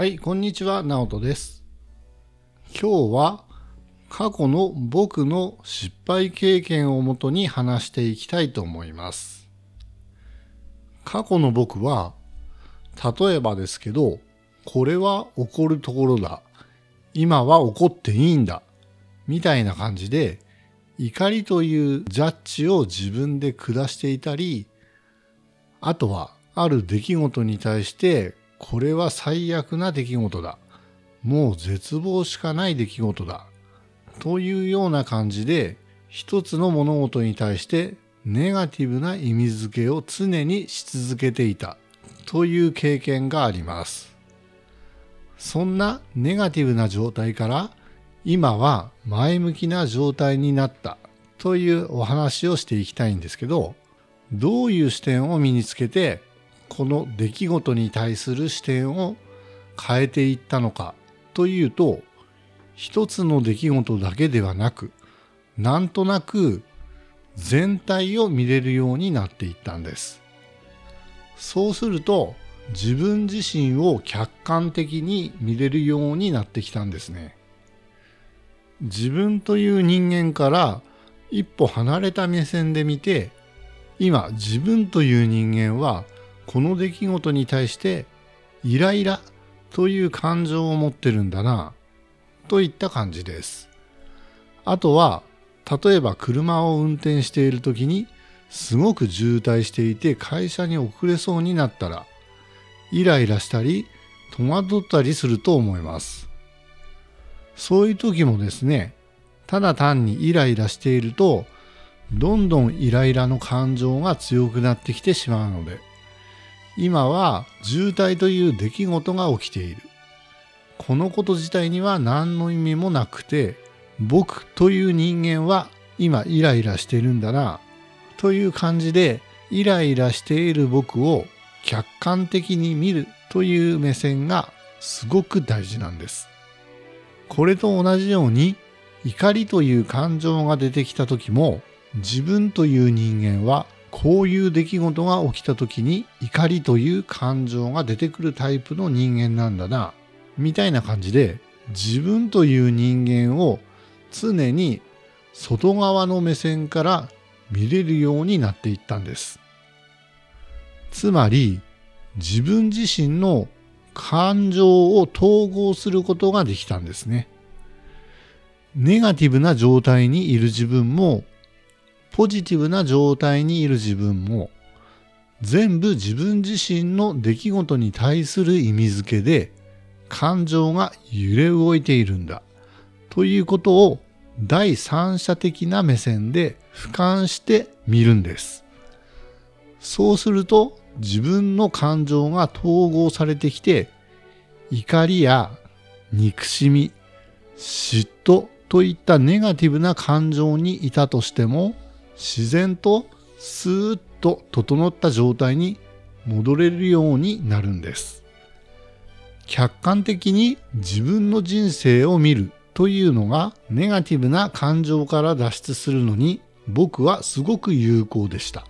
はい、こんにちは、ナオトです。今日は過去の僕の失敗経験をもとに話していきたいと思います。過去の僕は、例えばですけど、これは怒るところだ。今は怒っていいんだ。みたいな感じで、怒りというジャッジを自分で下していたり、あとはある出来事に対して、これは最悪な出来事だ。もう絶望しかない出来事だ。というような感じで、一つの物事に対してネガティブな意味付けを常にし続けていたという経験があります。そんなネガティブな状態から今は前向きな状態になったというお話をしていきたいんですけど、どういう視点を身につけてこの出来事に対する視点を変えていったのかというと一つの出来事だけではなくなんとなく全体を見れるようになっていったんです。そうすると自分自身を客観的に見れるようになってきたんですね。自分という人間から一歩離れた目線で見て今自分という人間はこの出来事に対してイライラという感情を持ってるんだなといった感じです。あとは例えば車を運転している時にすごく渋滞していて会社に遅れそうになったらイライラしたり戸惑ったりすると思います。そういう時もですねただ単にイライラしているとどんどんイライラの感情が強くなってきてしまうので今は渋滞という出来事が起きている。このこと自体には何の意味もなくて僕という人間は今イライラしてるんだなという感じでイライラしている僕を客観的に見るという目線がすごく大事なんです。これと同じように怒りという感情が出てきた時も自分という人間はこういう出来事が起きた時に怒りという感情が出てくるタイプの人間なんだなみたいな感じで自分という人間を常に外側の目線から見れるようになっていったんです。つまり自分自身の感情を統合することができたんですね。ネガティブな状態にいる自分もポジティブな状態にいる自分も全部自分自身の出来事に対する意味付けで感情が揺れ動いているんだ。ということを第三者的な目線で俯瞰して見るんです。そうすると自分の感情が統合されてきて怒りや憎しみ嫉妬といったネガティブな感情にいたとしても自然とスーッと整った状態に戻れるようになるんです。客観的に自分の人生を見るというのがネガティブな感情から脱出するのに僕はすごく有効でした。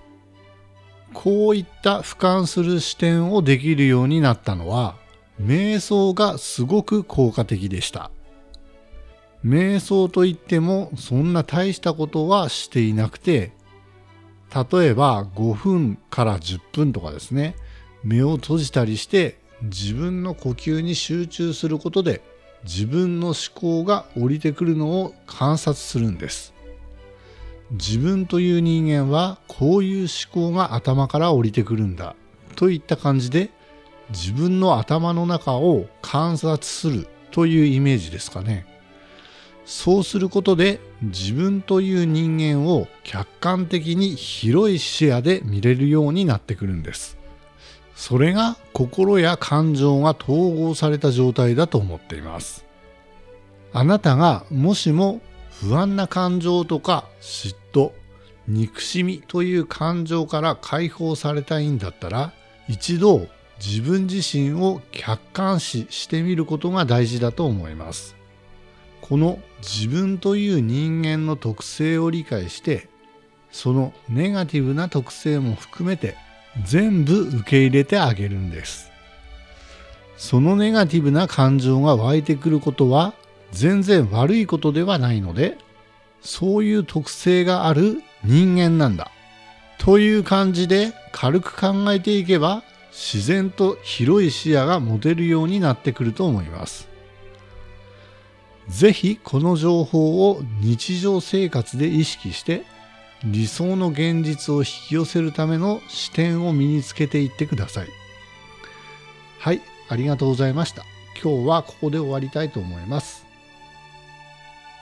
こういった俯瞰する視点をできるようになったのは瞑想がすごく効果的でした。瞑想といってもそんな大したことはしていなくて例えば5分から10分とかですね目を閉じたりして自分の呼吸に集中することで自分の思考が降りてくるのを観察するんです。自分という人間はこういう思考が頭から降りてくるんだといった感じで自分の頭の中を観察するというイメージですかね。そうすることで自分という人間を客観的に広い視野で見れるようになってくるんです。それが心や感情が統合された状態だと思っています。あなたがもしも不安な感情とか嫉妬、憎しみという感情から解放されたいんだったら一度自分自身を客観視してみることが大事だと思います。この自分という人間の特性を理解してそのネガティブな特性も含めて全部受け入れてあげるんですそのネガティブな感情が湧いてくることは全然悪いことではないので、そういう特性がある人間なんだ。という感じで軽く考えていけば自然と広い視野が持てるようになってくると思います。ぜひこの情報を日常生活で意識して理想の現実を引き寄せるための視点を身につけていってください。はい、ありがとうございました。今日はここで終わりたいと思います。